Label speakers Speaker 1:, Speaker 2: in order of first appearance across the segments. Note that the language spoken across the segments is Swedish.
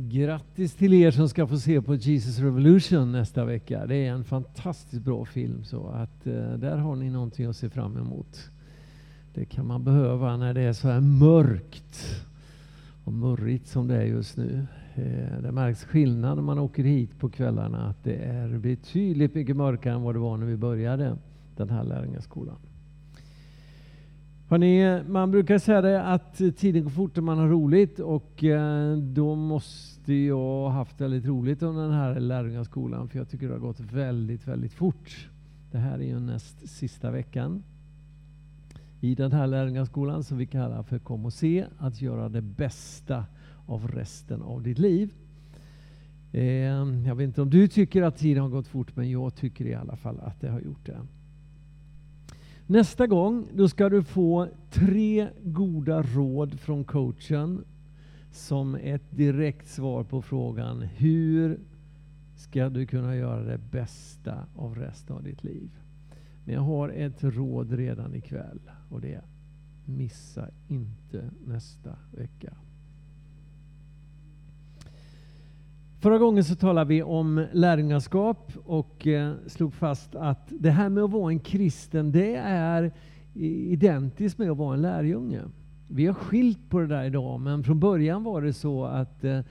Speaker 1: Grattis till er som ska få se på Jesus Revolution nästa vecka. Det är en fantastiskt bra film så att eh, där har ni någonting att se fram emot. Det kan man behöva när det är så här mörkt och murrigt som det är just nu. Eh, det märks skillnad när man åker hit på kvällarna att det är betydligt mycket mörkare än vad det var när vi började den här lärjungaskolan. Hörrni, man brukar säga det att tiden går fort när man har roligt och eh, då måste jag ha haft väldigt roligt under den här lärjungaskolan för jag tycker det har gått väldigt, väldigt fort. Det här är ju näst sista veckan i den här lärjungaskolan som vi kallar för Kom och se, att göra det bästa av resten av ditt liv. Eh, jag vet inte om du tycker att tiden har gått fort, men jag tycker i alla fall att det har gjort det. Nästa gång då ska du få tre goda råd från coachen som ett direkt svar på frågan hur ska du kunna göra det bästa av resten av ditt liv. Men jag har ett råd redan ikväll och det är missa inte nästa vecka. Förra gången så talade vi om lärjungaskap och eh, slog fast att det här med att vara en kristen, det är identiskt med att vara en lärjunge. Vi har skilt på det där idag, men från början var det så att eh, eh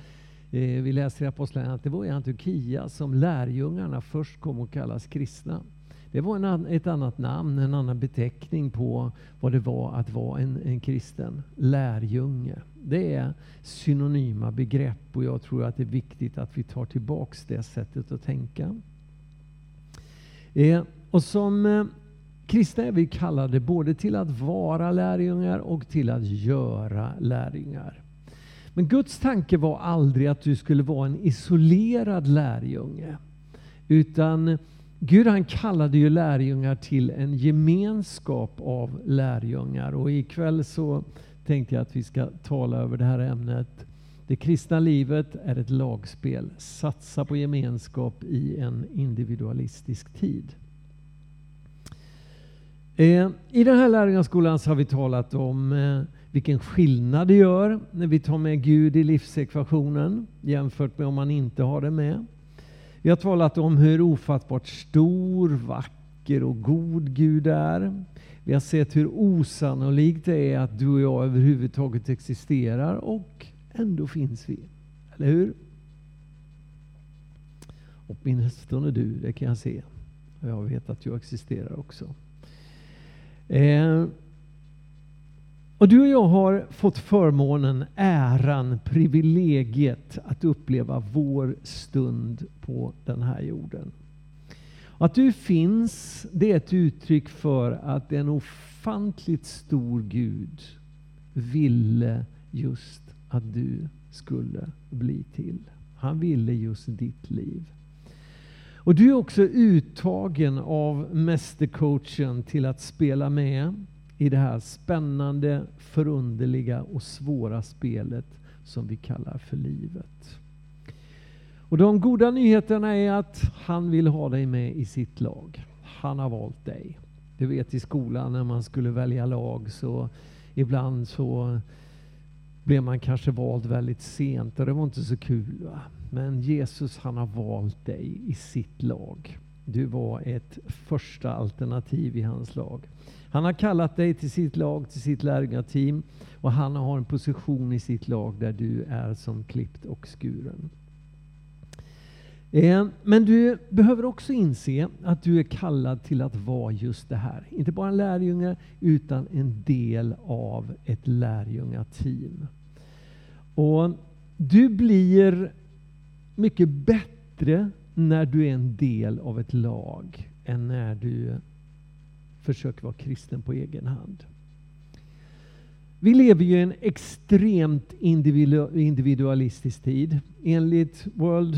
Speaker 1: vi läste i Apostlagärningarna att det var i Antiochia som lärjungarna först kom att kallas kristna. Det var en, ett annat namn, en annan beteckning på vad det var att vara en, en kristen lärjunge. Det är synonyma begrepp och jag tror att det är viktigt att vi tar tillbaks det sättet att tänka. Eh, och som eh, kristna är vi kallade både till att vara lärjungar och till att göra lärjungar. Men Guds tanke var aldrig att du skulle vara en isolerad lärjunge. Utan Gud han kallade ju lärjungar till en gemenskap av lärjungar och ikväll så tänkte jag att vi ska tala över det här ämnet. Det kristna livet är ett lagspel. Satsa på gemenskap i en individualistisk tid. Eh, I den här lärjungaskolan så har vi talat om eh, vilken skillnad det gör när vi tar med Gud i livsekvationen jämfört med om man inte har det med. Vi har talat om hur ofattbart stor, vacker och god Gud är. Vi har sett hur osannolikt det är att du och jag överhuvudtaget existerar och ändå finns vi. Eller hur? Åtminstone du, det kan jag se. Och jag vet att jag existerar också. Eh, och du och jag har fått förmånen, äran, privilegiet att uppleva vår stund på den här jorden. Att du finns, det är ett uttryck för att en ofantligt stor Gud ville just att du skulle bli till. Han ville just ditt liv. Och du är också uttagen av mästercoachen till att spela med i det här spännande, förunderliga och svåra spelet som vi kallar för livet. Och de goda nyheterna är att han vill ha dig med i sitt lag. Han har valt dig. Du vet i skolan när man skulle välja lag så ibland så blev man kanske vald väldigt sent och det var inte så kul. Va? Men Jesus han har valt dig i sitt lag. Du var ett första alternativ i hans lag. Han har kallat dig till sitt lag, till sitt lärjungateam och han har en position i sitt lag där du är som klippt och skuren. Eh, men du behöver också inse att du är kallad till att vara just det här. Inte bara en lärjunge, utan en del av ett lärjungateam. Och du blir mycket bättre när du är en del av ett lag än när du försöker vara kristen på egen hand. Vi lever ju i en extremt individualistisk tid. Enligt World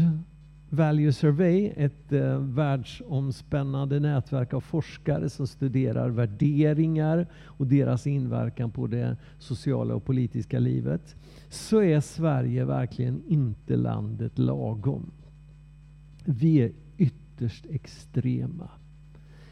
Speaker 1: Value Survey, ett eh, världsomspännande nätverk av forskare som studerar värderingar och deras inverkan på det sociala och politiska livet, så är Sverige verkligen inte landet lagom. Vi är ytterst extrema.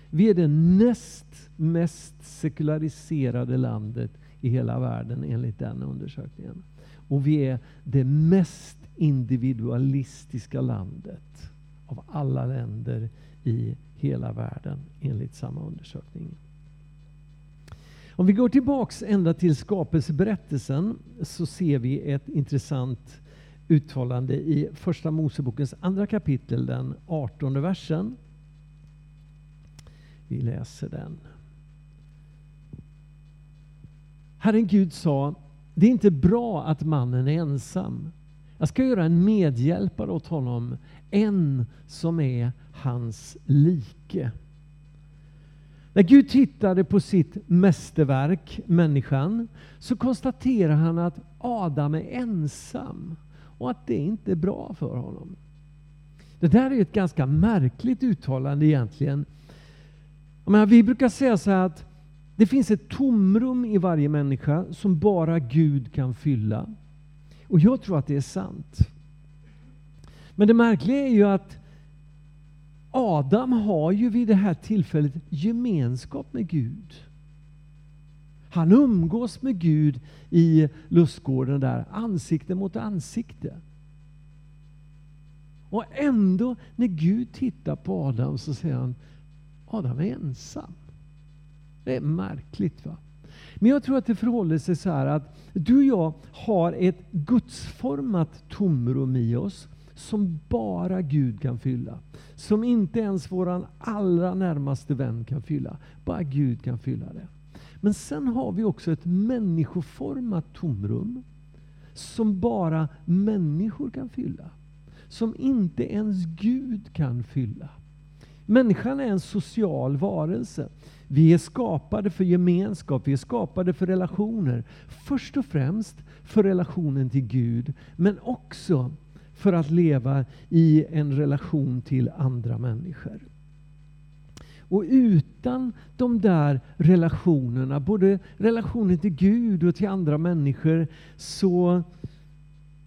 Speaker 1: Vi är det näst mest sekulariserade landet i hela världen enligt den undersökningen. Och vi är det mest individualistiska landet av alla länder i hela världen enligt samma undersökning. Om vi går tillbaks ända till skapelseberättelsen så ser vi ett intressant uttalande i Första Mosebokens andra kapitel, den 18 versen. Vi läser den. Herren Gud sa, det är inte bra att mannen är ensam. Jag ska göra en medhjälpare åt honom, en som är hans like. När Gud tittade på sitt mästerverk, människan, så konstaterar han att Adam är ensam och att det inte är bra för honom. Det där är ett ganska märkligt uttalande egentligen. menar, vi brukar säga så här att det finns ett tomrum i varje människa som bara Gud kan fylla. Och jag tror att det är sant. Men det märkliga är ju att Adam har ju vid det här tillfället gemenskap med Gud. Han umgås med Gud i lustgården där, ansikte mot ansikte. Och ändå, när Gud tittar på Adam så säger han, Adam är ensam. Det är märkligt va? Men jag tror att det förhåller sig så här att du och jag har ett gudsformat tomrum i oss som bara Gud kan fylla. Som inte ens vår allra närmaste vän kan fylla. Bara Gud kan fylla det. Men sen har vi också ett människoformat tomrum som bara människor kan fylla. Som inte ens Gud kan fylla. Människan är en social varelse. Vi är skapade för gemenskap, vi är skapade för relationer. Först och främst för relationen till Gud, men också för att leva i en relation till andra människor. Och utan de där relationerna, både relationen till Gud och till andra människor, så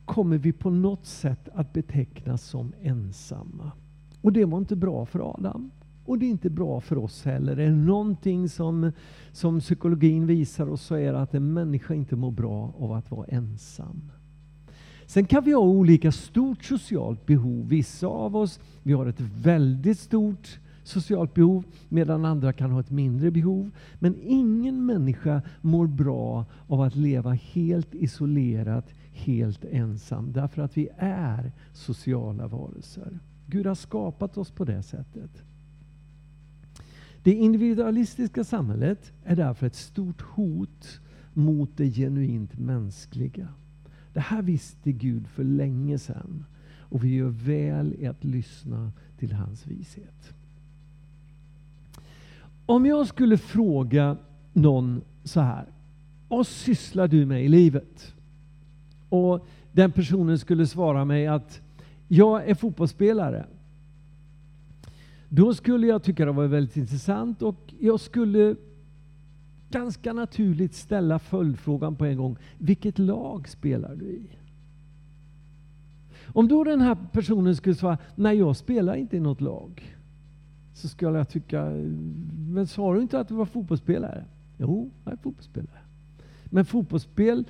Speaker 1: kommer vi på något sätt att betecknas som ensamma. Och det var inte bra för Adam. Och det är inte bra för oss heller. Är det någonting som, som psykologin visar oss så är det att en människa inte mår bra av att vara ensam. Sen kan vi ha olika stort socialt behov. Vissa av oss vi har ett väldigt stort socialt behov medan andra kan ha ett mindre behov. Men ingen människa mår bra av att leva helt isolerat, helt ensam. Därför att vi är sociala varelser. Gud har skapat oss på det sättet. Det individualistiska samhället är därför ett stort hot mot det genuint mänskliga. Det här visste Gud för länge sedan och vi gör väl i att lyssna till hans vishet. Om jag skulle fråga någon så här, vad sysslar du med i livet? Och den personen skulle svara mig att jag är fotbollsspelare. Då skulle jag tycka det var väldigt intressant och jag skulle ganska naturligt ställa följdfrågan på en gång. Vilket lag spelar du i? Om då den här personen skulle svara, nej jag spelar inte i något lag. Så skulle jag tycka, men sa du inte att du var fotbollsspelare? Jo, jag är fotbollsspelare. Men fotbollsspel,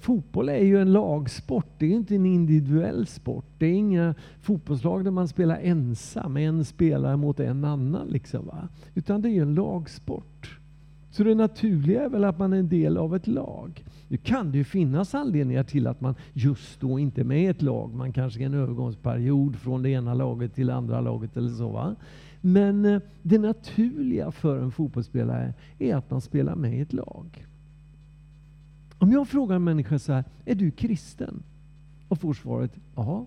Speaker 1: fotboll är ju en lagsport, det är inte en individuell sport. Det är inga fotbollslag där man spelar ensam, en spelare mot en annan. Liksom, va? Utan det är en lagsport. Så det naturliga är väl att man är en del av ett lag. Nu kan det ju finnas anledningar till att man just då inte är med i ett lag. Man kanske är en övergångsperiod från det ena laget till det andra laget eller så. Va? Men eh, det naturliga för en fotbollsspelare är att man spelar med i ett lag. Om jag frågar en människa så här, är du kristen? Och får svaret ja.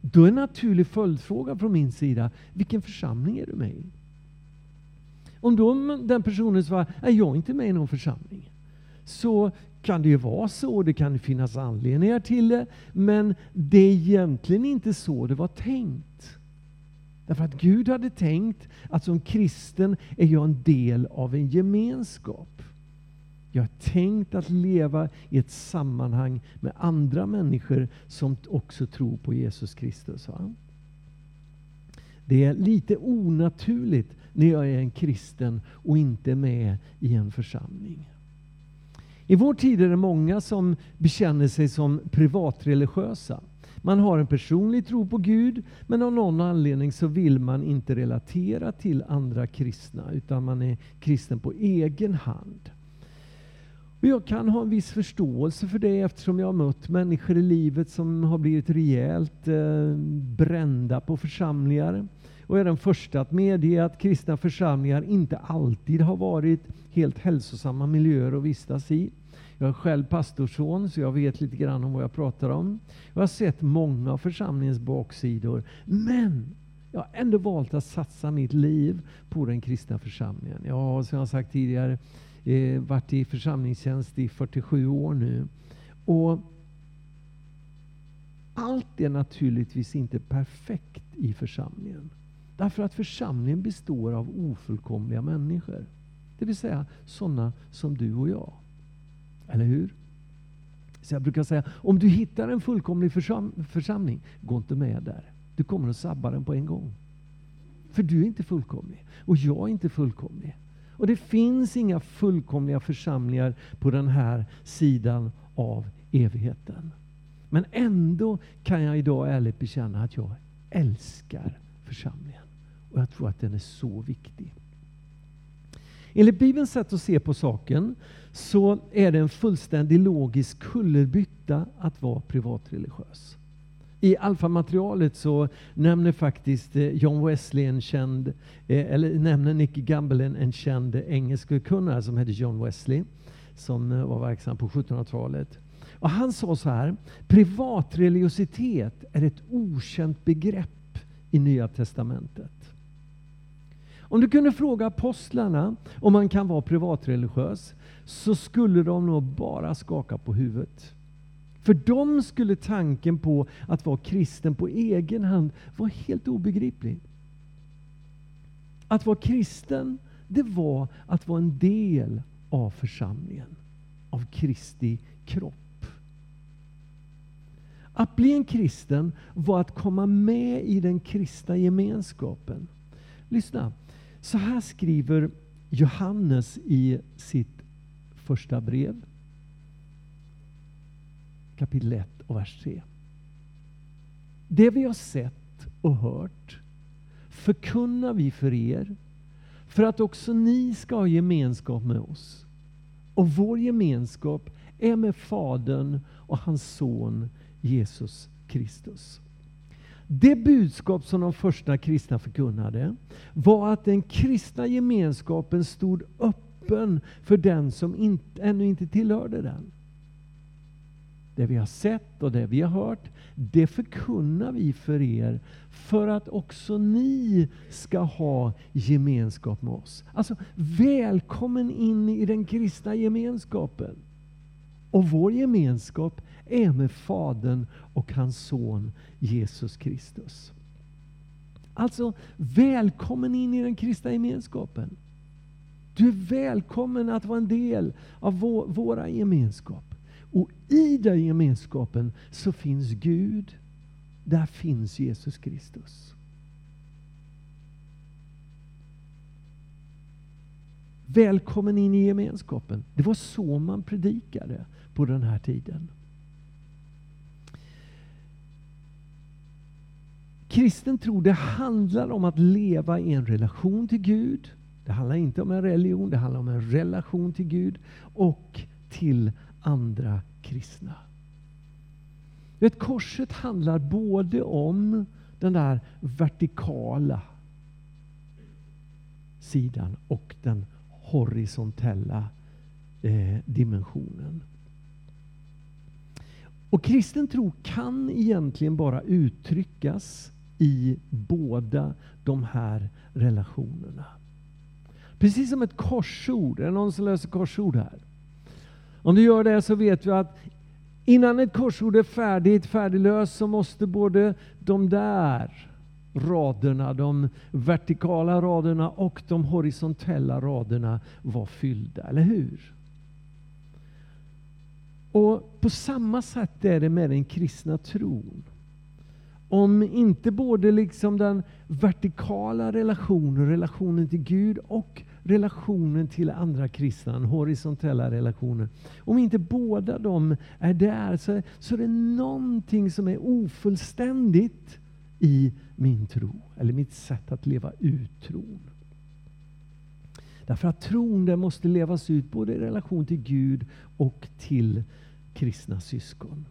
Speaker 1: Då är en naturlig följdfråga från min sida, vilken församling är du med i? Om då den personen svarar, är jag inte med i någon församling. Så kan det ju vara så, det kan finnas anledningar till det, men det är egentligen inte så det var tänkt. Därför att Gud hade tänkt att som kristen är jag en del av en gemenskap. Jag har tänkt att leva i ett sammanhang med andra människor som också tror på Jesus Kristus. Va? Det är lite onaturligt när jag är en kristen och inte med i en församling. I vår tid är det många som bekänner sig som privatreligiösa. Man har en personlig tro på Gud, men av någon anledning så vill man inte relatera till andra kristna, utan man är kristen på egen hand. Och jag kan ha en viss förståelse för det eftersom jag har mött människor i livet som har blivit rejält eh, brända på församlingar. Och är den första att medge att kristna församlingar inte alltid har varit helt hälsosamma miljöer att vistas i. Jag är själv pastorsson så jag vet lite grann om vad jag pratar om. Jag har sett många av församlingens baksidor. Men jag har ändå valt att satsa mitt liv på den kristna församlingen. Jag har som jag sagt tidigare eh, varit i församlingstjänst i 47 år nu. Och allt är naturligtvis inte perfekt i församlingen. Därför att församlingen består av ofullkomliga människor. Det vill säga sådana som du och jag. Eller hur? Så jag brukar säga, om du hittar en fullkomlig försam församling, gå inte med där. Du kommer att sabba den på en gång. För du är inte fullkomlig. Och jag är inte fullkomlig. Och det finns inga fullkomliga församlingar på den här sidan av evigheten. Men ändå kan jag idag ärligt bekänna att jag älskar församlingen. Och jag tror att den är så viktig. Enligt Bibelns sätt att se på saken så är det en fullständig logisk kullerbytta att vara privatreligiös. I alfamaterialet så nämner faktiskt eh, John Wesley en känd, eh, eller nämner Nick Gamble en, känd engelskkunnare som hette John Wesley, som eh, var verksam på 1700-talet. Och han sa så här, privatreligiositet är ett okänt begrepp i Nya Testamentet. Om du kunde fråga apostlarna om man kan vara privatreligiös så skulle de nog bara skaka på huvudet. För dem skulle tanken på att vara kristen på egen hand vara helt obegriplig. Att vara kristen, det var att vara en del av församlingen, av Kristi kropp. Att bli en kristen var att komma med i den kristna gemenskapen. Lyssna, så här skriver Johannes i sitt första brev. Kapitel 1 och vers 3. Det vi har sett och hört förkunnar vi för er för att också ni ska ha gemenskap med oss. Och vår gemenskap är med Fadern och hans son Jesus Kristus. Det budskap som de första kristna förkunnade var att den kristna gemenskapen stod öppen för den som inte, ännu inte tillhörde den. Det vi har sett och det vi har hört, det förkunnar vi för er för att också ni ska ha gemenskap med oss. Alltså, välkommen in i den kristna gemenskapen. Och vår gemenskap är med Fadern och hans son Jesus Kristus. Alltså, välkommen in i den kristna gemenskapen. Du är välkommen att vara en del av vår, våra gemenskap. Och i den gemenskapen så finns Gud. Där finns Jesus Kristus. Välkommen in i gemenskapen. Det var så man predikade på den här tiden. Kristen tro det handlar om att leva i en relation till Gud. Det handlar inte om en religion, det handlar om en relation till Gud och till andra kristna. Vet, korset handlar både om den där vertikala sidan och den horisontella eh, dimensionen. Och kristen tro kan egentligen bara uttryckas i båda de här relationerna. Precis som ett korsord. Är det någon som löser korsord här? Om du gör det så vet vi att innan ett korsord är färdigt, färdiglöst, så måste både de där raderna, de vertikala raderna och de horisontella raderna vara fyllda, eller hur? Och På samma sätt är det med den kristna tron. Om inte både liksom den vertikala relationen, relationen till Gud och relationen till andra kristna, den horisontella relationen. Om inte båda de är där så, så är det någonting som är ofullständigt i min tro, eller mitt sätt att leva ut tron. Därför att tron den måste levas ut både i relation till Gud och till kristna syskon.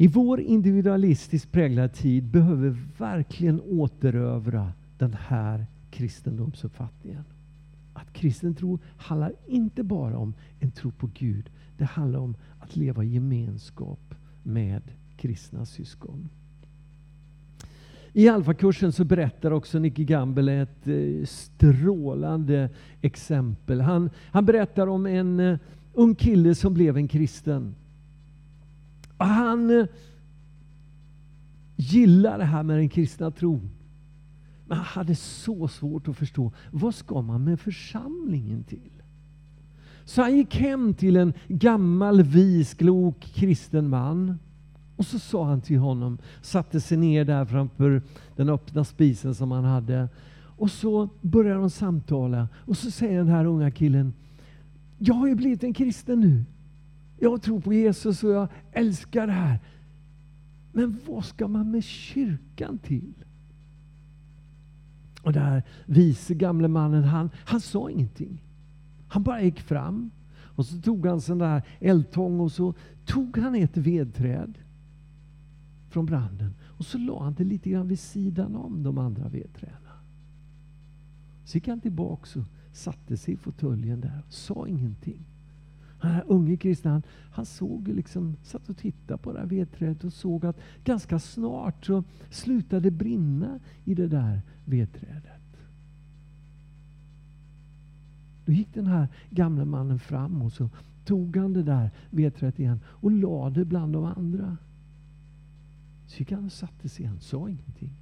Speaker 1: I vår individualistiskt präglade tid behöver vi verkligen återövra den här kristendomsuppfattningen. Att kristen tro handlar inte bara om en tro på Gud. Det handlar om att leva i gemenskap med kristna syskon. I alfakursen så berättar också Nicky Gamble ett eh, strålande exempel. Han, han berättar om en eh, ung kille som blev en kristen. Och han eh, gillar det här med den kristna tron. Men han hade så svårt att förstå, vad ska man med församlingen till? Så han gick hem till en gammal, vis, klok kristen man. Och så sa han till honom, satte sig ner där framför den öppna spisen som han hade. Och så börjar de samtala. Och så säger den här unga killen, jag har ju blivit en kristen nu. Jag tror på Jesus och jag älskar det här. Men vad ska man med kyrkan till? Och den här vise gamle mannen, han, han sa ingenting. Han bara gick fram och så tog han sån där eldtång och så tog han ett vedträd från branden och så la han det lite grann vid sidan om de andra vedträden. Så gick han tillbaka och satte sig i fåtöljen där och sa ingenting. Den här unge kristna, han, han såg liksom, satt och tittade på det här vedträdet och såg att ganska snart så slutade brinna i det där vedträdet. Då gick den här gamle mannen fram och så tog han det där vedträdet igen och lade det bland de andra. Så gick han och satte sig igen, sa ingenting.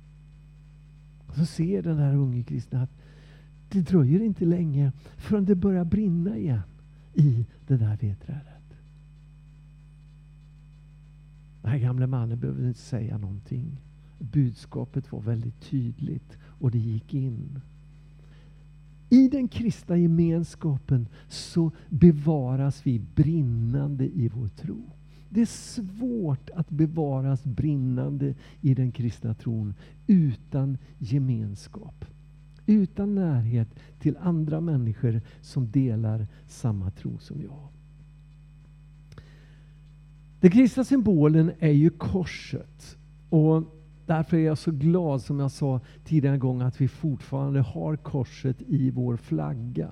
Speaker 1: Och så ser den här unge kristna att det dröjer inte länge förrän det börjar brinna igen i det där vedträdet. Den här gamle mannen behövde inte säga någonting. Budskapet var väldigt tydligt och det gick in. I den kristna gemenskapen så bevaras vi brinnande i vår tro. Det är svårt att bevaras brinnande i den kristna tron utan gemenskap. Utan närhet till andra människor som delar samma tro som jag. Den kristna symbolen är ju korset. Och Därför är jag så glad, som jag sa tidigare en gång, att vi fortfarande har korset i vår flagga.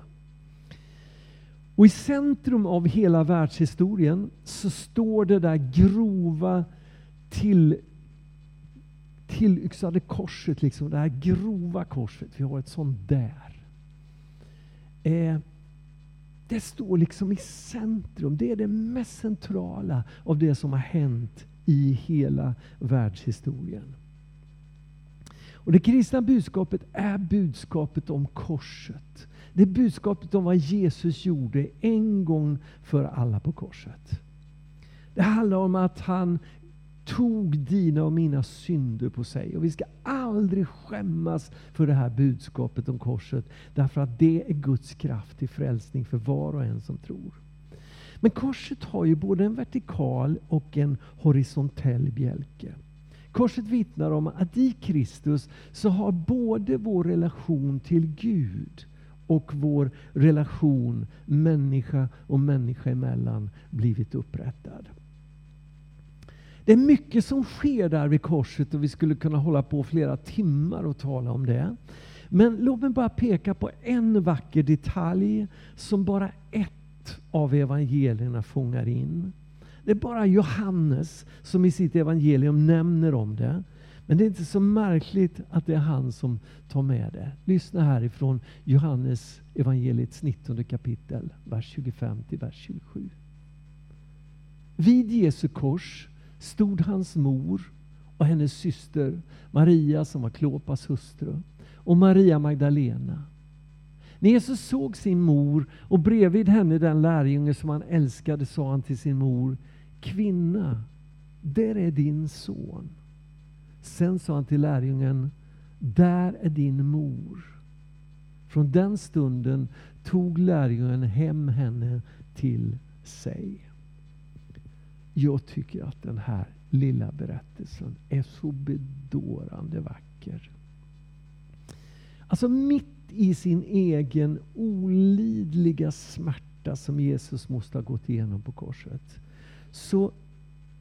Speaker 1: Och i centrum av hela världshistorien så står det där grova till, tillyxade korset, liksom, det här grova korset. Vi har ett sånt där. Eh, det står liksom i centrum. Det är det mest centrala av det som har hänt i hela världshistorien. Och Det kristna budskapet är budskapet om korset. Det är budskapet om vad Jesus gjorde en gång för alla på korset. Det handlar om att han tog dina och mina synder på sig. Och Vi ska aldrig skämmas för det här budskapet om korset. Därför att det är Guds kraft till frälsning för var och en som tror. Men korset har ju både en vertikal och en horisontell bjälke. Korset vittnar om att i Kristus så har både vår relation till Gud och vår relation människa och människa emellan blivit upprättad. Det är mycket som sker där vid korset och vi skulle kunna hålla på flera timmar och tala om det. Men låt mig bara peka på en vacker detalj som bara ett av evangelierna fångar in. Det är bara Johannes som i sitt evangelium nämner om det. Men det är inte så märkligt att det är han som tar med det. Lyssna härifrån Johannes evangeliets 19 kapitel, vers 25 till vers 27. Vid Jesu kors stod hans mor och hennes syster Maria som var Klopas hustru och Maria Magdalena. När Jesus såg sin mor och bredvid henne den lärjunge som han älskade sa han till sin mor Kvinna, där är din son. Sen sa han till lärjungen, där är din mor. Från den stunden tog lärjungen hem henne till sig. Jag tycker att den här lilla berättelsen är så bedårande vacker. Alltså mitt i sin egen olidliga smärta som Jesus måste ha gått igenom på korset så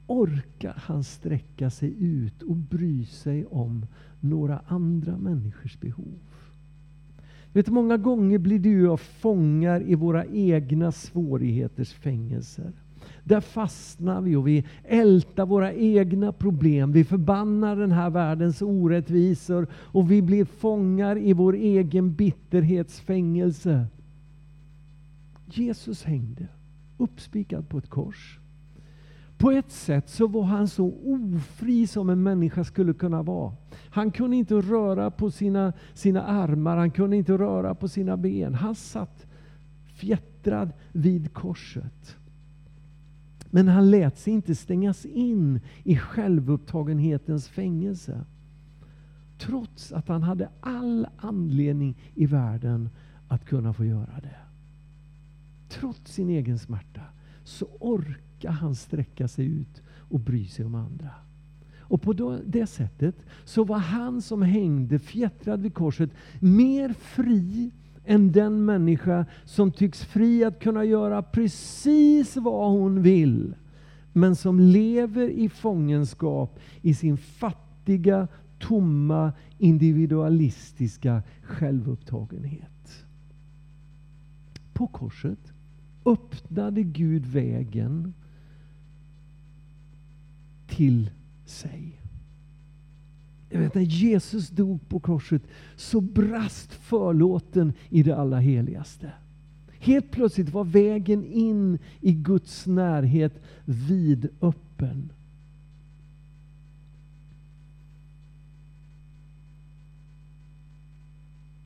Speaker 1: orkar han sträcka sig ut och bry sig om några andra människors behov. Vet, många gånger blir du och jag fångar i våra egna svårigheters fängelser. Där fastnar vi och vi ältar våra egna problem. Vi förbannar den här världens orättvisor och vi blir fångar i vår egen bitterhetsfängelse. Jesus hängde uppspikad på ett kors. På ett sätt så var han så ofri som en människa skulle kunna vara. Han kunde inte röra på sina, sina armar, han kunde inte röra på sina ben. Han satt fjättrad vid korset. Men han lät sig inte stängas in i självupptagenhetens fängelse. Trots att han hade all anledning i världen att kunna få göra det. Trots sin egen smärta så orkar han sträcka sig ut och bry sig om andra. Och på det sättet så var han som hängde fjättrad vid korset mer fri än den människa som tycks fri att kunna göra precis vad hon vill. Men som lever i fångenskap i sin fattiga, tomma, individualistiska självupptagenhet. På korset öppnade Gud vägen till sig. Jag vet, när Jesus dog på korset så brast förlåten i det allra heligaste. Helt plötsligt var vägen in i Guds närhet vidöppen.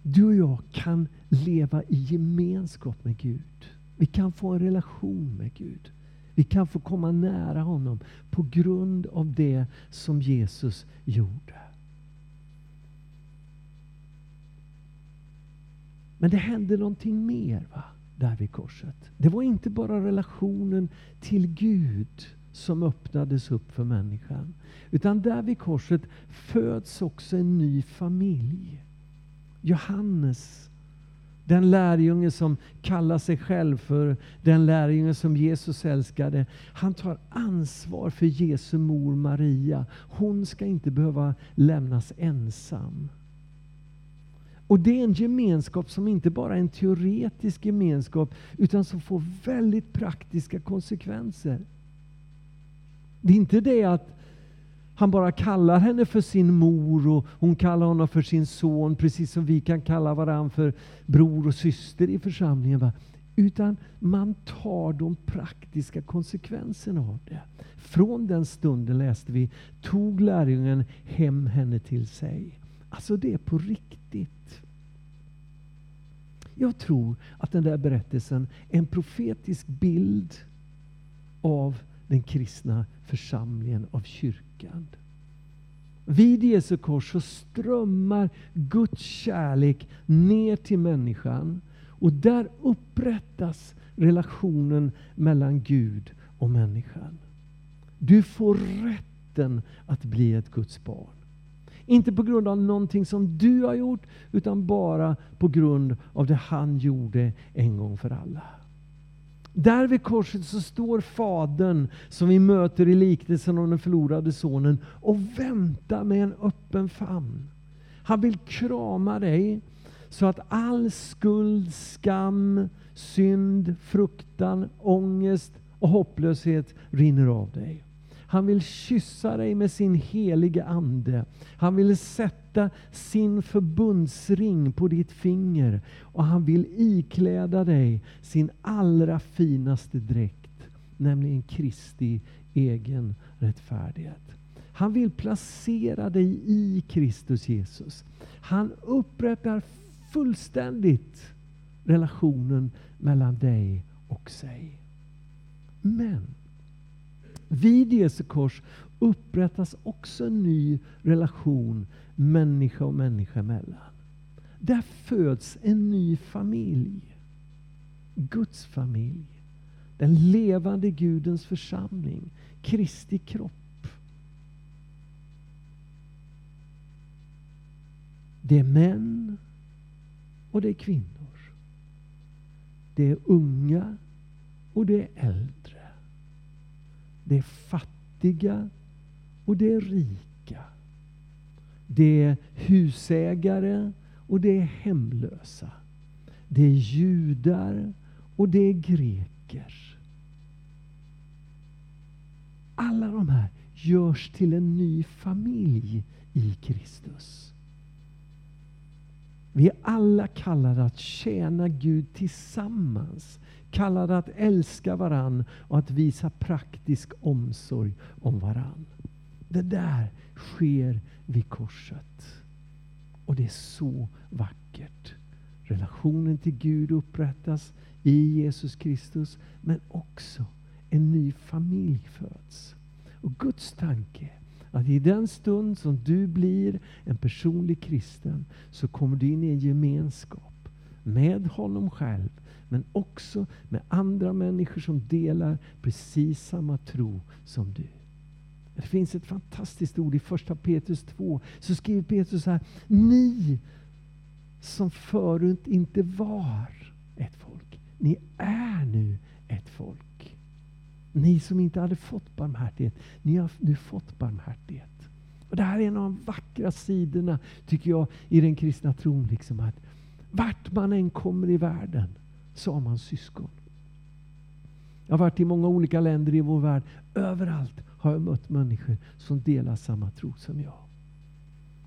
Speaker 1: Du och jag kan leva i gemenskap med Gud. Vi kan få en relation med Gud. Vi kan få komma nära honom på grund av det som Jesus gjorde. Men det hände någonting mer va? där vid korset. Det var inte bara relationen till Gud som öppnades upp för människan. Utan där vid korset föds också en ny familj. Johannes, den lärjunge som kallar sig själv för den lärjunge som Jesus älskade. Han tar ansvar för Jesu mor Maria. Hon ska inte behöva lämnas ensam. Och det är en gemenskap som inte bara är en teoretisk gemenskap, utan som får väldigt praktiska konsekvenser. Det är inte det att han bara kallar henne för sin mor och hon kallar honom för sin son, precis som vi kan kalla varandra för bror och syster i församlingen. Va? Utan man tar de praktiska konsekvenserna av det. Från den stunden läste vi, tog lärjungen hem henne till sig. Alltså det är på riktigt riktigt. Jag tror att den där berättelsen är en profetisk bild av den kristna församlingen, av kyrkan. Vid Jesu kors så strömmar Guds kärlek ner till människan och där upprättas relationen mellan Gud och människan. Du får rätten att bli ett Guds barn. Inte på grund av någonting som du har gjort, utan bara på grund av det han gjorde en gång för alla. Där vid korset så står Fadern, som vi möter i liknelsen om den förlorade sonen, och väntar med en öppen famn. Han vill krama dig så att all skuld, skam, synd, fruktan, ångest och hopplöshet rinner av dig. Han vill kyssa dig med sin helige Ande. Han vill sätta sin förbundsring på ditt finger och han vill ikläda dig sin allra finaste dräkt, nämligen Kristi egen rättfärdighet. Han vill placera dig i Kristus Jesus. Han upprättar fullständigt relationen mellan dig och sig. Men vid Jesu kors upprättas också en ny relation människa och människa emellan. Där föds en ny familj. Guds familj. Den levande Gudens församling. Kristi kropp. Det är män och det är kvinnor. Det är unga och det är äldre. Det är fattiga och det är rika. Det är husägare och det är hemlösa. Det är judar och det är greker. Alla de här görs till en ny familj i Kristus. Vi är alla kallade att tjäna Gud tillsammans. Kallade att älska varann och att visa praktisk omsorg om varann. Det där sker vid korset. Och det är så vackert. Relationen till Gud upprättas i Jesus Kristus, men också en ny familj föds. Och Guds tanke att i den stund som du blir en personlig kristen så kommer du in i en gemenskap med honom själv men också med andra människor som delar precis samma tro som du. Det finns ett fantastiskt ord i första Petrus 2. Så skriver Petrus så här. Ni som förut inte var ett folk. Ni är nu ett folk. Ni som inte hade fått barmhärtighet. Ni har nu fått barmhärtighet. Och Det här är en av de vackra sidorna tycker jag i den kristna tron. Liksom att vart man än kommer i världen sa man syskon. Jag har varit i många olika länder i vår värld. Överallt har jag mött människor som delar samma tro som jag.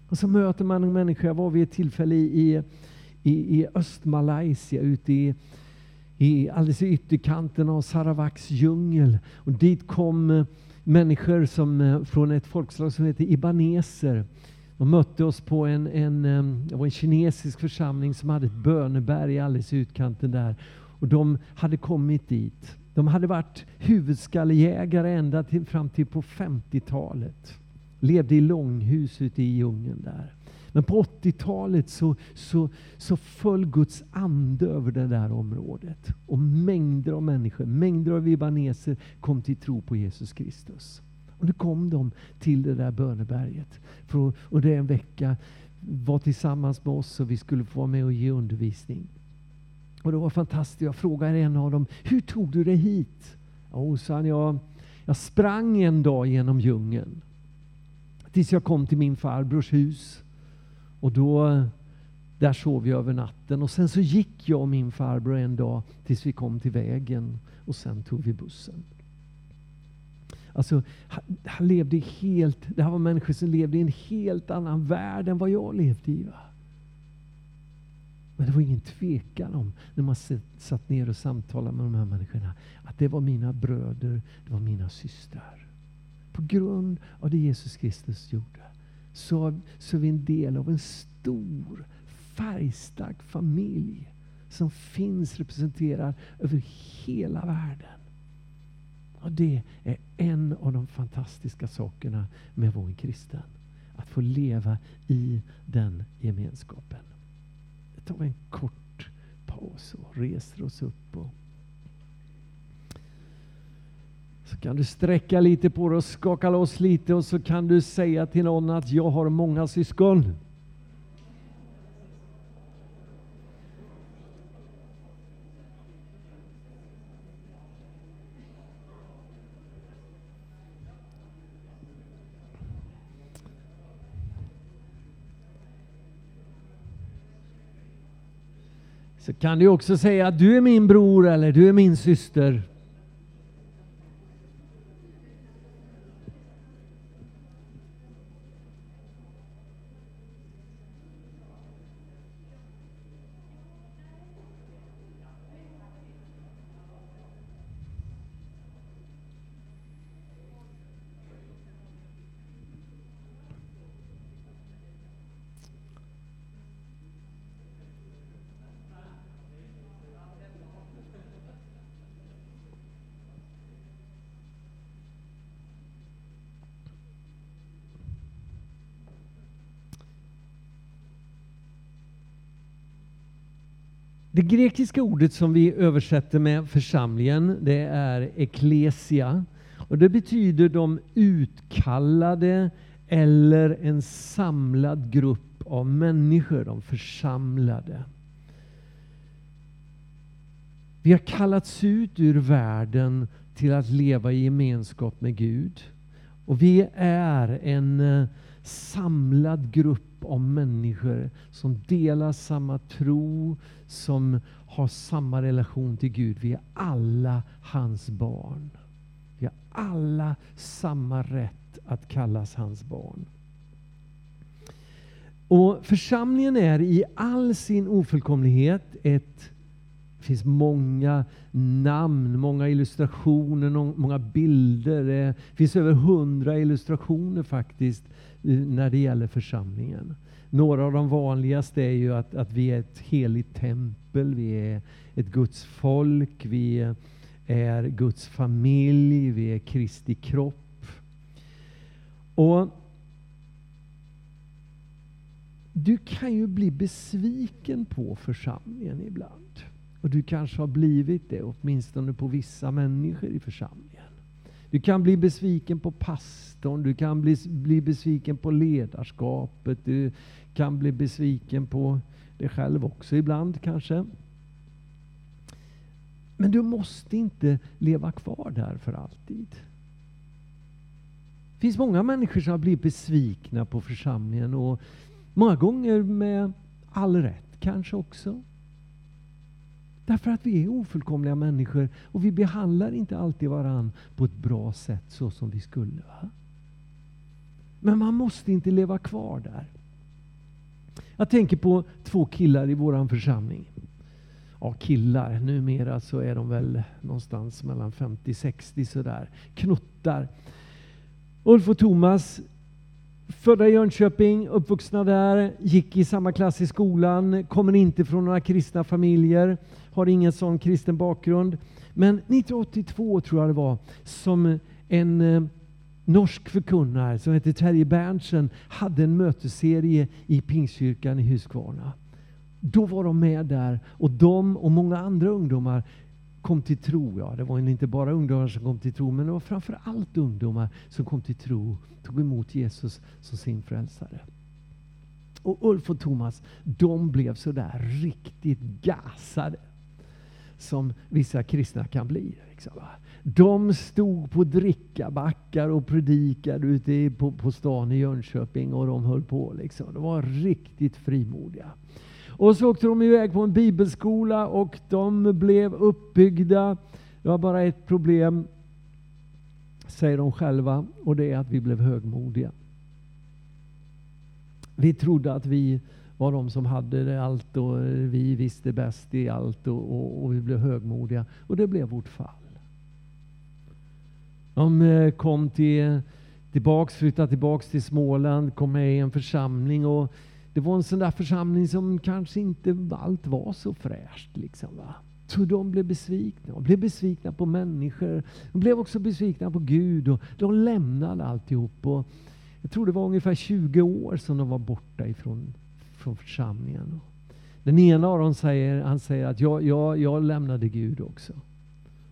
Speaker 1: Och så möter man en människa, jag var vid ett tillfälle i, i, i Östmalaysia, ute i, i alldeles i ytterkanten av Sarawaks djungel. Och dit kom eh, människor som, eh, från ett folkslag som heter ibaneser. De mötte oss på en, en, en kinesisk församling som hade ett böneberg alldeles i utkanten där. Och de hade kommit dit. De hade varit huvudskallejägare ända till, fram till på 50-talet. Levde i långhus ute i djungeln där. Men på 80-talet så, så, så föll Guds ande över det där området. Och mängder av människor, mängder av ibaneser kom till tro på Jesus Kristus. Och nu kom de till det där böneberget. För under en vecka var tillsammans med oss och vi skulle få vara med och ge undervisning. Och det var fantastiskt. Jag frågade en av dem, hur tog du dig hit? Och sa han, jag, jag sprang en dag genom djungeln. Tills jag kom till min farbrors hus. Och då, där sov jag över natten. Och sen så gick jag och min farbror en dag tills vi kom till vägen. Och sen tog vi bussen. Alltså, han levde helt, det här var människor som levde i en helt annan värld än vad jag levde i. Va? Men det var ingen tvekan om, när man satt ner och samtalade med de här människorna, att det var mina bröder, det var mina systrar. På grund av det Jesus Kristus gjorde, så, så är vi en del av en stor, färgstark familj som finns representerad över hela världen. Och Det är en av de fantastiska sakerna med att vara kristen. Att få leva i den gemenskapen tar en kort paus och reser oss upp. Och så kan du sträcka lite på dig och skaka loss lite och så kan du säga till någon att jag har många syskon. Kan du också säga att du är min bror eller du är min syster. Grekiska ordet som vi översätter med församlingen, det är eklesia. Och det betyder de utkallade eller en samlad grupp av människor, de församlade. Vi har kallats ut ur världen till att leva i gemenskap med Gud. Och vi är en eh, samlad grupp av människor som delar samma tro, som har samma relation till Gud. Vi är alla hans barn. Vi har alla samma rätt att kallas hans barn. Och Församlingen är i all sin ofullkomlighet ett det finns många namn, många illustrationer, många bilder. Det finns över hundra illustrationer faktiskt när det gäller församlingen. Några av de vanligaste är ju att, att vi är ett heligt tempel, vi är ett Guds folk, vi är Guds familj, vi är Kristi kropp. Och Du kan ju bli besviken på församlingen ibland. Och du kanske har blivit det, åtminstone på vissa människor i församlingen. Du kan bli besviken på pastorn, du kan bli, bli besviken på ledarskapet, du kan bli besviken på dig själv också ibland kanske. Men du måste inte leva kvar där för alltid. Det finns många människor som har blivit besvikna på församlingen och många gånger med all rätt kanske också. Därför att vi är ofullkomliga människor och vi behandlar inte alltid varann på ett bra sätt så som vi skulle. Va? Men man måste inte leva kvar där. Jag tänker på två killar i vår församling. Ja, killar, numera så är de väl någonstans mellan 50-60 sådär. Knuttar. Ulf och Thomas Födda i Jönköping, uppvuxna där, gick i samma klass i skolan, kommer inte från några kristna familjer, har ingen sån kristen bakgrund. Men 1982 tror jag det var, som en eh, norsk förkunnare som heter Terje Berntsen hade en mötesserie i Pingstkyrkan i Huskvarna. Då var de med där och de och många andra ungdomar kom till tro. Ja, det var inte bara ungdomar som kom till tro, men det var framför allt ungdomar som kom till tro, tog emot Jesus som sin frälsare. Och Ulf och Thomas, de blev sådär riktigt gasade. Som vissa kristna kan bli. Liksom, de stod på drickabackar och predikade ute på, på stan i Jönköping och de höll på. Liksom. De var riktigt frimodiga. Och så åkte de iväg på en bibelskola och de blev uppbyggda. Det var bara ett problem, säger de själva, och det är att vi blev högmodiga. Vi trodde att vi var de som hade allt och vi visste bäst i allt och, och, och vi blev högmodiga. Och det blev vårt fall. De eh, kom till, tillbaks, flyttade tillbaks till Småland, kom med i en församling och det var en sån där församling som kanske inte allt var så fräscht. Liksom, va? Så de blev besvikna. De blev besvikna på människor. De blev också besvikna på Gud. Och de lämnade alltihop. Och jag tror det var ungefär 20 år som de var borta ifrån från församlingen. Den ena av dem säger, han säger att jag, jag, jag lämnade Gud också.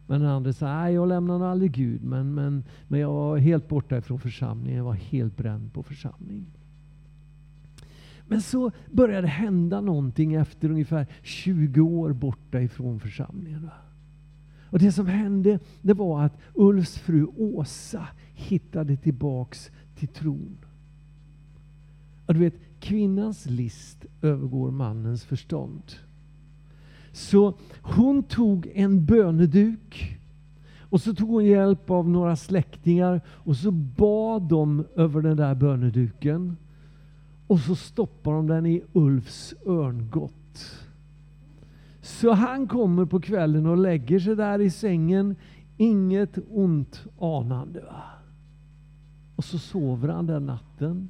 Speaker 1: Men den andra säger, nej jag lämnade aldrig Gud, men, men, men jag var helt borta ifrån församlingen. Jag var helt bränd på församlingen. Men så började det hända någonting efter ungefär 20 år borta ifrån församlingen. Och det som hände det var att Ulfs fru Åsa hittade tillbaks till tron. Och du vet, kvinnans list övergår mannens förstånd. Så hon tog en böneduk och så tog hon hjälp av några släktingar och så bad de över den där böneduken. Och så stoppar de den i Ulfs örngott. Så han kommer på kvällen och lägger sig där i sängen, inget ont anande. Va? Och så sover han den natten.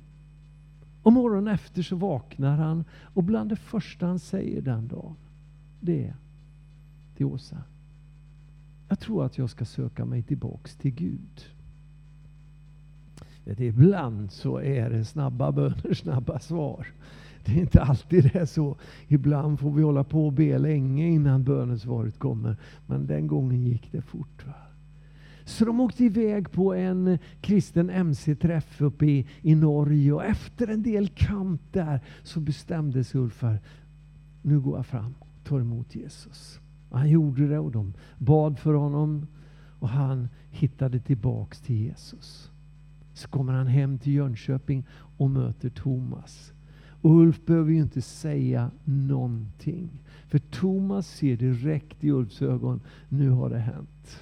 Speaker 1: Och morgonen efter så vaknar han och bland det första han säger den dagen, det är till Åsa. Jag tror att jag ska söka mig tillbaks till Gud. Vet, ibland så är det snabba böner, snabba svar. det är inte alltid det är så. Ibland får vi hålla på och be länge innan bönesvaret kommer. Men den gången gick det fort. Va? Så de åkte iväg på en kristen MC-träff uppe i, i Norge och efter en del kamp där så bestämde sig Ulf för nu går jag fram och tar emot Jesus. Och han gjorde det och de bad för honom och han hittade tillbaks till Jesus. Så kommer han hem till Jönköping och möter Thomas. Och Ulf behöver ju inte säga någonting. För Thomas ser direkt i Ulfs ögon, nu har det hänt.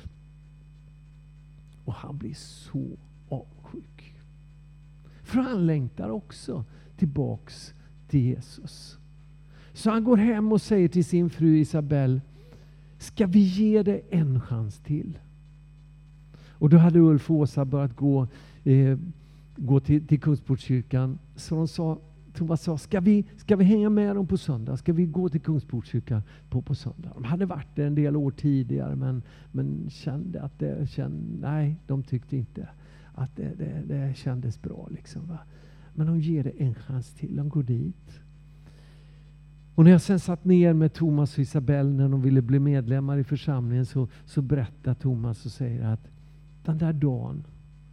Speaker 1: Och han blir så avundsjuk. För han längtar också tillbaks till Jesus. Så han går hem och säger till sin fru Isabelle, ska vi ge det en chans till? Och då hade Ulf och Åsa börjat gå, eh, gå till, till Kungsportskyrkan. Så de sa, Thomas sa, ska vi, ska vi hänga med dem på söndag? Ska vi gå till Kungsportskyrkan på, på söndag? De hade varit där en del år tidigare men, men kände att det, kände, nej, de tyckte inte att det, det, det kändes bra. Liksom, va? Men de ger det en chans till. De går dit. Och när jag sen satt ner med Thomas och Isabelle när de ville bli medlemmar i församlingen så, så berättar Thomas och säger att den där dagen,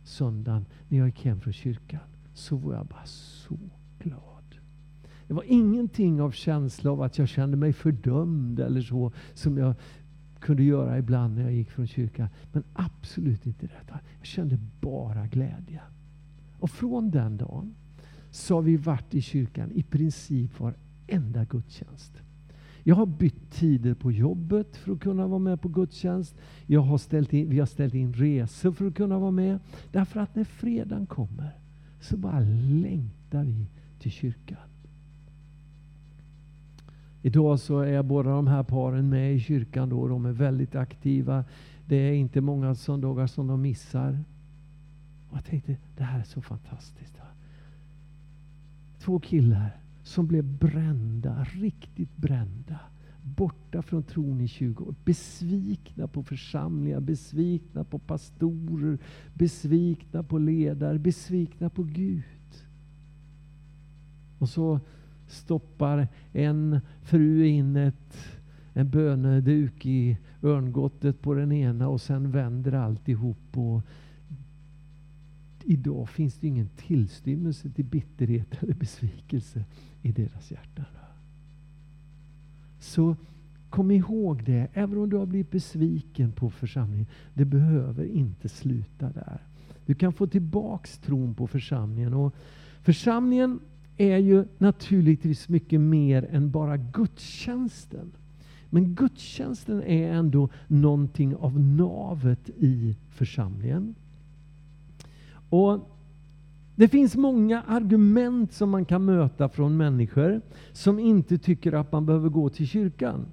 Speaker 1: söndagen, när jag gick hem från kyrkan så var jag bara så glad. Det var ingenting av känsla av att jag kände mig fördömd eller så som jag kunde göra ibland när jag gick från kyrkan. Men absolut inte detta. Jag kände bara glädje. Och från den dagen så har vi varit i kyrkan i princip varenda gudstjänst. Jag har bytt tider på jobbet för att kunna vara med på gudstjänst. Jag har ställt in, vi har ställt in resor för att kunna vara med. Därför att när fredagen kommer så bara längtar vi till kyrkan. Idag så är båda de här paren med i kyrkan. Då. De är väldigt aktiva. Det är inte många söndagar som de missar. Och jag tänkte, det här är så fantastiskt. Två killar som blev brända, riktigt brända. Borta från tron i 20 år. Besvikna på församlingar, besvikna på pastorer, besvikna på ledare, besvikna på Gud. Och så stoppar en fru in ett, en böneduk i örngottet på den ena och sen vänder alltihop. Och idag finns det ingen tillstymmelse till bitterhet eller besvikelse i deras hjärtan. Så kom ihåg det, även om du har blivit besviken på församlingen, det behöver inte sluta där. Du kan få tillbaks tron på församlingen. Och församlingen är ju naturligtvis mycket mer än bara gudstjänsten. Men gudstjänsten är ändå någonting av navet i församlingen. Och det finns många argument som man kan möta från människor som inte tycker att man behöver gå till kyrkan.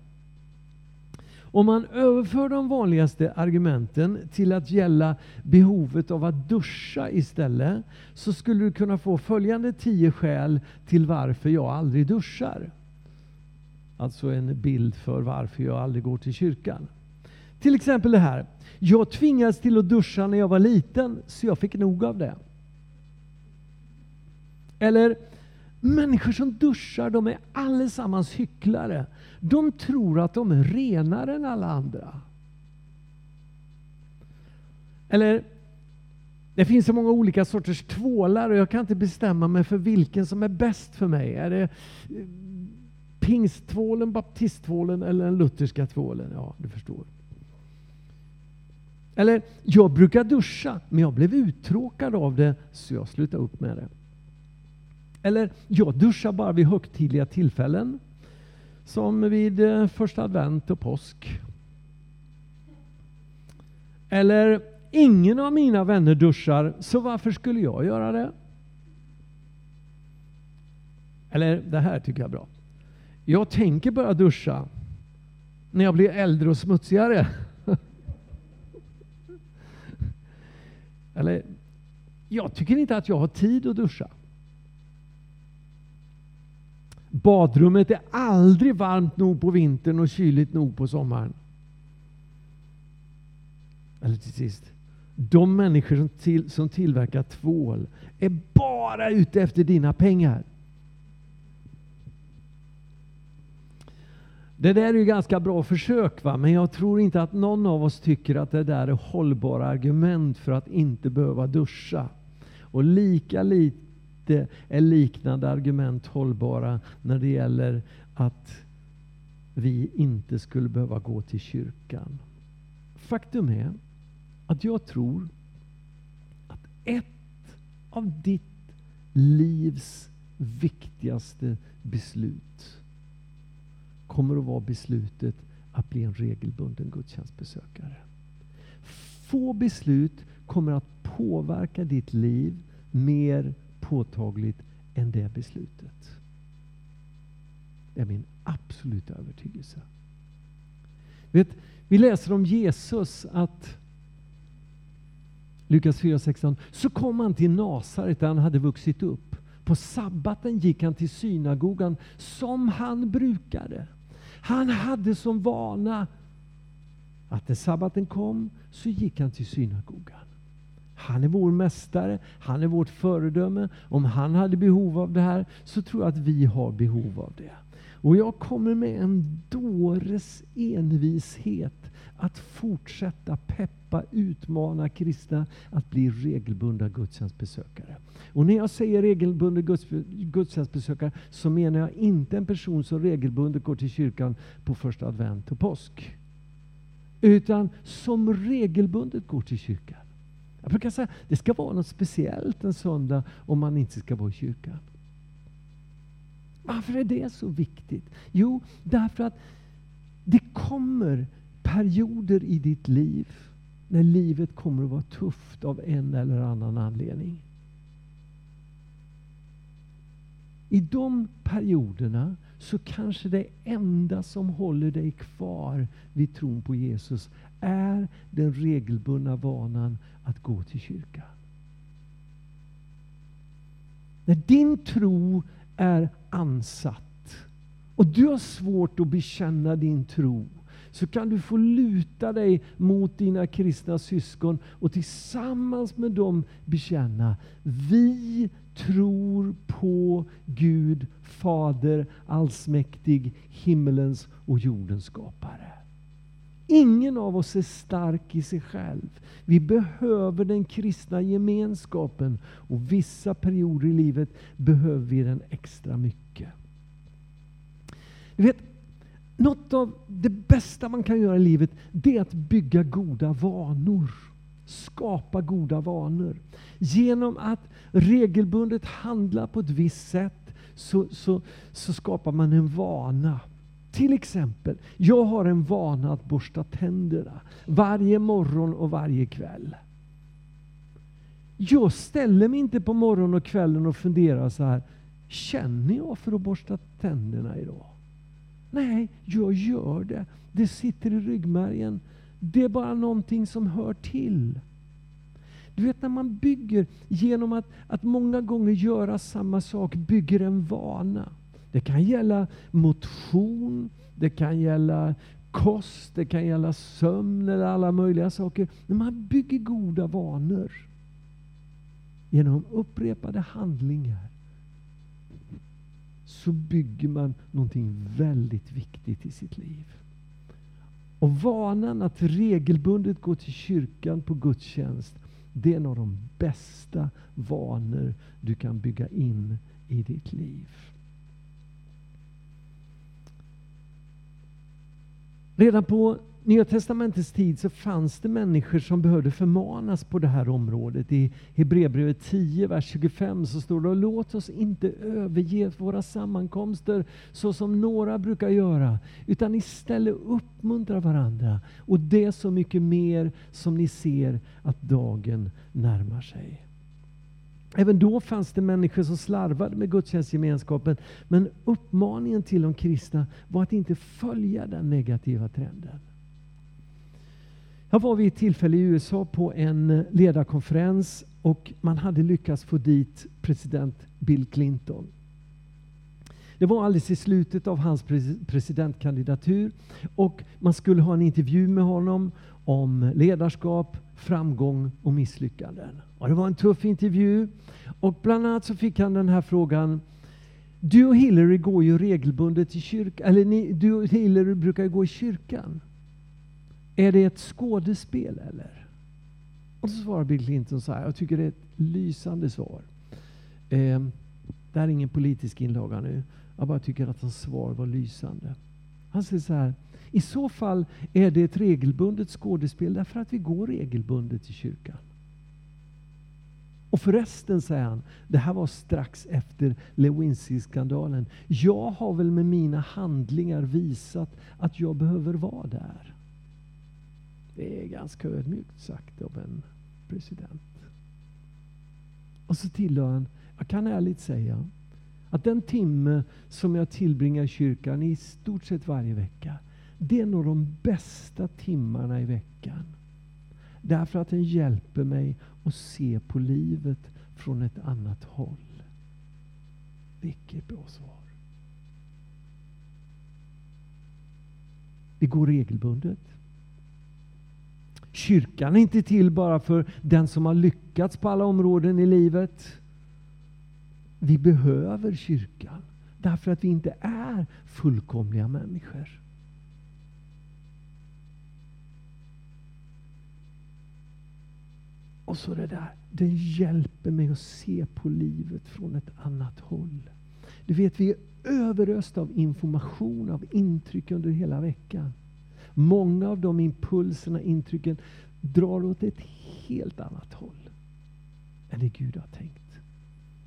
Speaker 1: Om man överför de vanligaste argumenten till att gälla behovet av att duscha istället, så skulle du kunna få följande tio skäl till varför jag aldrig duschar. Alltså en bild för varför jag aldrig går till kyrkan. Till exempel det här. Jag tvingades till att duscha när jag var liten, så jag fick nog av det. Eller, människor som duschar, de är allesammans hycklare. De tror att de är renare än alla andra. Eller, det finns så många olika sorters tvålar och jag kan inte bestämma mig för vilken som är bäst för mig. Är det eh, pingsttvålen, baptisttvålen eller den lutherska tvålen? Ja, du förstår. Eller, jag brukar duscha, men jag blev uttråkad av det så jag slutade upp med det. Eller, jag duschar bara vid högtidliga tillfällen. Som vid eh, första advent och påsk. Eller, ingen av mina vänner duschar, så varför skulle jag göra det? Eller, det här tycker jag är bra. Jag tänker börja duscha när jag blir äldre och smutsigare. Eller, jag tycker inte att jag har tid att duscha. Badrummet är aldrig varmt nog på vintern och kyligt nog på sommaren. Eller till sist, de människor som, till, som tillverkar tvål är bara ute efter dina pengar. Det där är ju ganska bra försök, va? men jag tror inte att någon av oss tycker att det där är hållbara argument för att inte behöva duscha. Och lika lite är liknande argument hållbara när det gäller att vi inte skulle behöva gå till kyrkan. Faktum är att jag tror att ett av ditt livs viktigaste beslut kommer att vara beslutet att bli en regelbunden gudstjänstbesökare. Få beslut kommer att påverka ditt liv mer påtagligt än det beslutet. Det är min absoluta övertygelse. Vet, vi läser om Jesus att Lukas 4.16 så kom han till Nasaret där han hade vuxit upp. På sabbaten gick han till synagogan som han brukade. Han hade som vana att när sabbaten kom så gick han till synagogan. Han är vår mästare, han är vårt föredöme. Om han hade behov av det här så tror jag att vi har behov av det. Och jag kommer med en dåres envishet att fortsätta peppa, utmana kristna att bli regelbundna gudstjänstbesökare. Och när jag säger regelbundna gudstjänstbesökare så menar jag inte en person som regelbundet går till kyrkan på första advent och påsk. Utan som regelbundet går till kyrkan. Jag brukar säga att det ska vara något speciellt en söndag om man inte ska vara i kyrkan. Varför är det så viktigt? Jo, därför att det kommer perioder i ditt liv när livet kommer att vara tufft av en eller annan anledning. I de perioderna så kanske det enda som håller dig kvar vid tron på Jesus är den regelbundna vanan att gå till kyrkan. När din tro är ansatt och du har svårt att bekänna din tro så kan du få luta dig mot dina kristna syskon och tillsammans med dem bekänna vi tror på Gud, Fader allsmäktig, himmelens och jordens skapare. Ingen av oss är stark i sig själv. Vi behöver den kristna gemenskapen och vissa perioder i livet behöver vi den extra mycket. Du vet, något av det bästa man kan göra i livet det är att bygga goda vanor. Skapa goda vanor. Genom att regelbundet handla på ett visst sätt så, så, så skapar man en vana. Till exempel, jag har en vana att borsta tänderna varje morgon och varje kväll. Jag ställer mig inte på morgonen och kvällen och funderar så här, känner jag för att borsta tänderna idag? Nej, jag gör det. Det sitter i ryggmärgen. Det är bara någonting som hör till. Du vet när man bygger genom att, att många gånger göra samma sak, bygger en vana. Det kan gälla motion, det kan gälla kost, det kan gälla sömn eller alla möjliga saker. Men man bygger goda vanor genom upprepade handlingar så bygger man någonting väldigt viktigt i sitt liv. Och vanan att regelbundet gå till kyrkan på gudstjänst, det är en av de bästa vanor du kan bygga in i ditt liv. Redan på Nya Testamentets tid så fanns det människor som behövde förmanas på det här området. I Hebreerbrevet 10, vers 25 så står det Låt oss inte överge våra sammankomster så som några brukar göra, utan istället uppmuntra varandra. Och det så mycket mer som ni ser att dagen närmar sig. Även då fanns det människor som slarvade med gudstjänstgemenskapen. Men uppmaningen till de kristna var att inte följa den negativa trenden. Jag var vid ett tillfälle i USA på en ledarkonferens och man hade lyckats få dit president Bill Clinton. Det var alldeles i slutet av hans presidentkandidatur och man skulle ha en intervju med honom om ledarskap, framgång och misslyckanden. Och det var en tuff intervju och bland annat så fick han den här frågan Du och Hillary går ju regelbundet till kyrkan, eller ni, du och Hillary brukar ju gå i kyrkan. Är det ett skådespel eller? Och så svarar Bill Clinton så här, jag tycker det är ett lysande svar. Eh, det här är ingen politisk inlaga nu. Jag bara tycker att hans svar var lysande. Han säger så här, i så fall är det ett regelbundet skådespel därför att vi går regelbundet i kyrkan. Och förresten, säger han, det här var strax efter Lewinsky-skandalen. Jag har väl med mina handlingar visat att jag behöver vara där. Det är ganska ödmjukt sagt av en president. Och så tillhör han, jag kan ärligt säga, att den timme som jag tillbringar i kyrkan i stort sett varje vecka, det är nog de bästa timmarna i veckan. Därför att den hjälper mig att se på livet från ett annat håll. Vilket bra svar. Det går regelbundet. Kyrkan är inte till bara för den som har lyckats på alla områden i livet. Vi behöver kyrkan därför att vi inte är fullkomliga människor. Och så det där, den hjälper mig att se på livet från ett annat håll. Du vet, vi är överösta av information, av intryck under hela veckan. Många av de impulserna, intrycken, drar åt ett helt annat håll än det Gud har tänkt.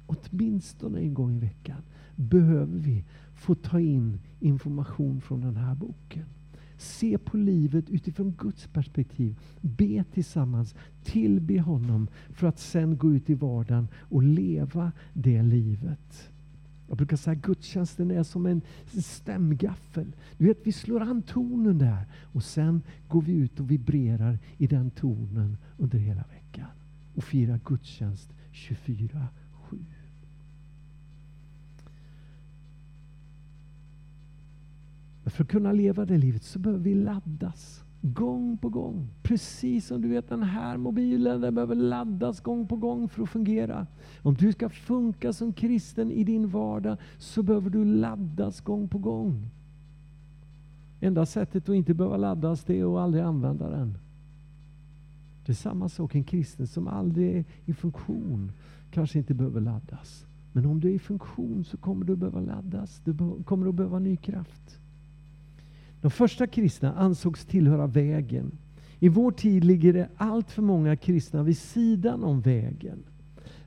Speaker 1: Åtminstone en gång i veckan behöver vi få ta in information från den här boken. Se på livet utifrån Guds perspektiv. Be tillsammans, tillbe honom för att sen gå ut i vardagen och leva det livet. Jag brukar säga att gudstjänsten är som en stämgaffel. Du vet, vi slår an tonen där och sen går vi ut och vibrerar i den tonen under hela veckan och firar gudstjänst 24. För att kunna leva det livet så behöver vi laddas gång på gång. Precis som du vet den här mobilen, den behöver laddas gång på gång för att fungera. Om du ska funka som kristen i din vardag så behöver du laddas gång på gång. Enda sättet att inte behöva laddas det är att aldrig använda den. Det är samma sak, en kristen som aldrig är i funktion kanske inte behöver laddas. Men om du är i funktion så kommer du behöva laddas. Du kommer att behöva ny kraft. De första kristna ansågs tillhöra vägen. I vår tid ligger det allt för många kristna vid sidan om vägen.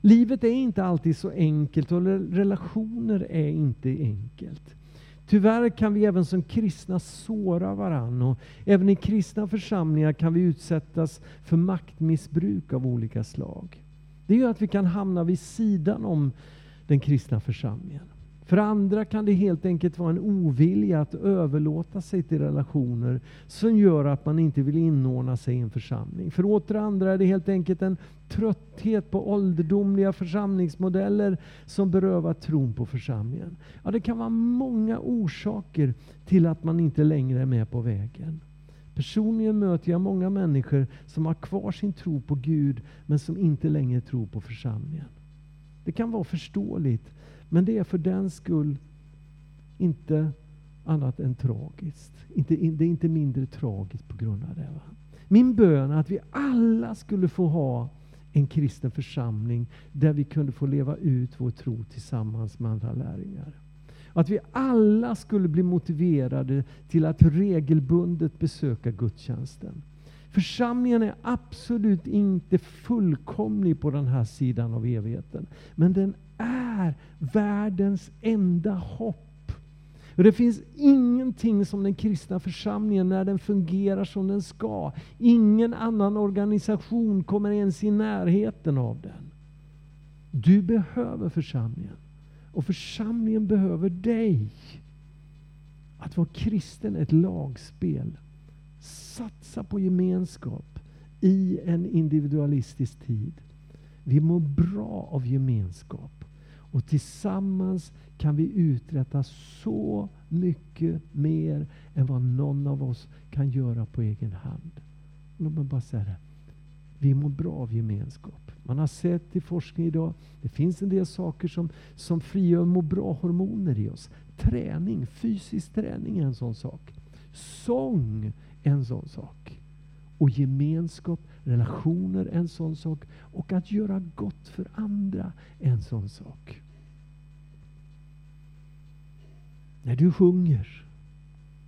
Speaker 1: Livet är inte alltid så enkelt och relationer är inte enkelt. Tyvärr kan vi även som kristna såra varann och även i kristna församlingar kan vi utsättas för maktmissbruk av olika slag. Det gör att vi kan hamna vid sidan om den kristna församlingen. För andra kan det helt enkelt vara en ovilja att överlåta sig till relationer som gör att man inte vill inordna sig i en församling. För åter andra är det helt enkelt en trötthet på ålderdomliga församlingsmodeller som berövar tron på församlingen. Ja, det kan vara många orsaker till att man inte längre är med på vägen. Personligen möter jag många människor som har kvar sin tro på Gud men som inte längre tror på församlingen. Det kan vara förståeligt men det är för den skull inte annat än tragiskt. Inte, det är inte mindre tragiskt på grund av det. Va? Min bön är att vi alla skulle få ha en kristen församling där vi kunde få leva ut vår tro tillsammans med andra lärjungar. Att vi alla skulle bli motiverade till att regelbundet besöka gudstjänsten. Församlingen är absolut inte fullkomlig på den här sidan av evigheten. Men den är världens enda hopp. Och det finns ingenting som den kristna församlingen, när den fungerar som den ska, ingen annan organisation kommer ens i närheten av den. Du behöver församlingen. Och församlingen behöver dig. Att vara kristen är ett lagspel. Satsa på gemenskap i en individualistisk tid. Vi mår bra av gemenskap. Och tillsammans kan vi uträtta så mycket mer än vad någon av oss kan göra på egen hand. Låt mig bara säga det. Vi mår bra av gemenskap. Man har sett i forskning idag, det finns en del saker som, som frigör må bra-hormoner i oss. Träning, fysisk träning är en sån sak. Sång är en sån sak. Och gemenskap, relationer är en sån sak. Och att göra gott för andra är en sån sak. När du sjunger,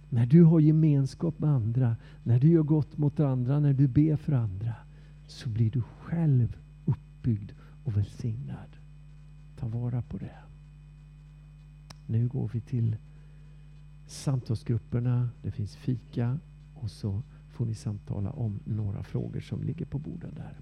Speaker 1: när du har gemenskap med andra, när du gör gott mot andra, när du ber för andra, så blir du själv uppbyggd och välsignad. Ta vara på det. Nu går vi till samtalsgrupperna. Det finns fika och så får ni samtala om några frågor som ligger på borden där.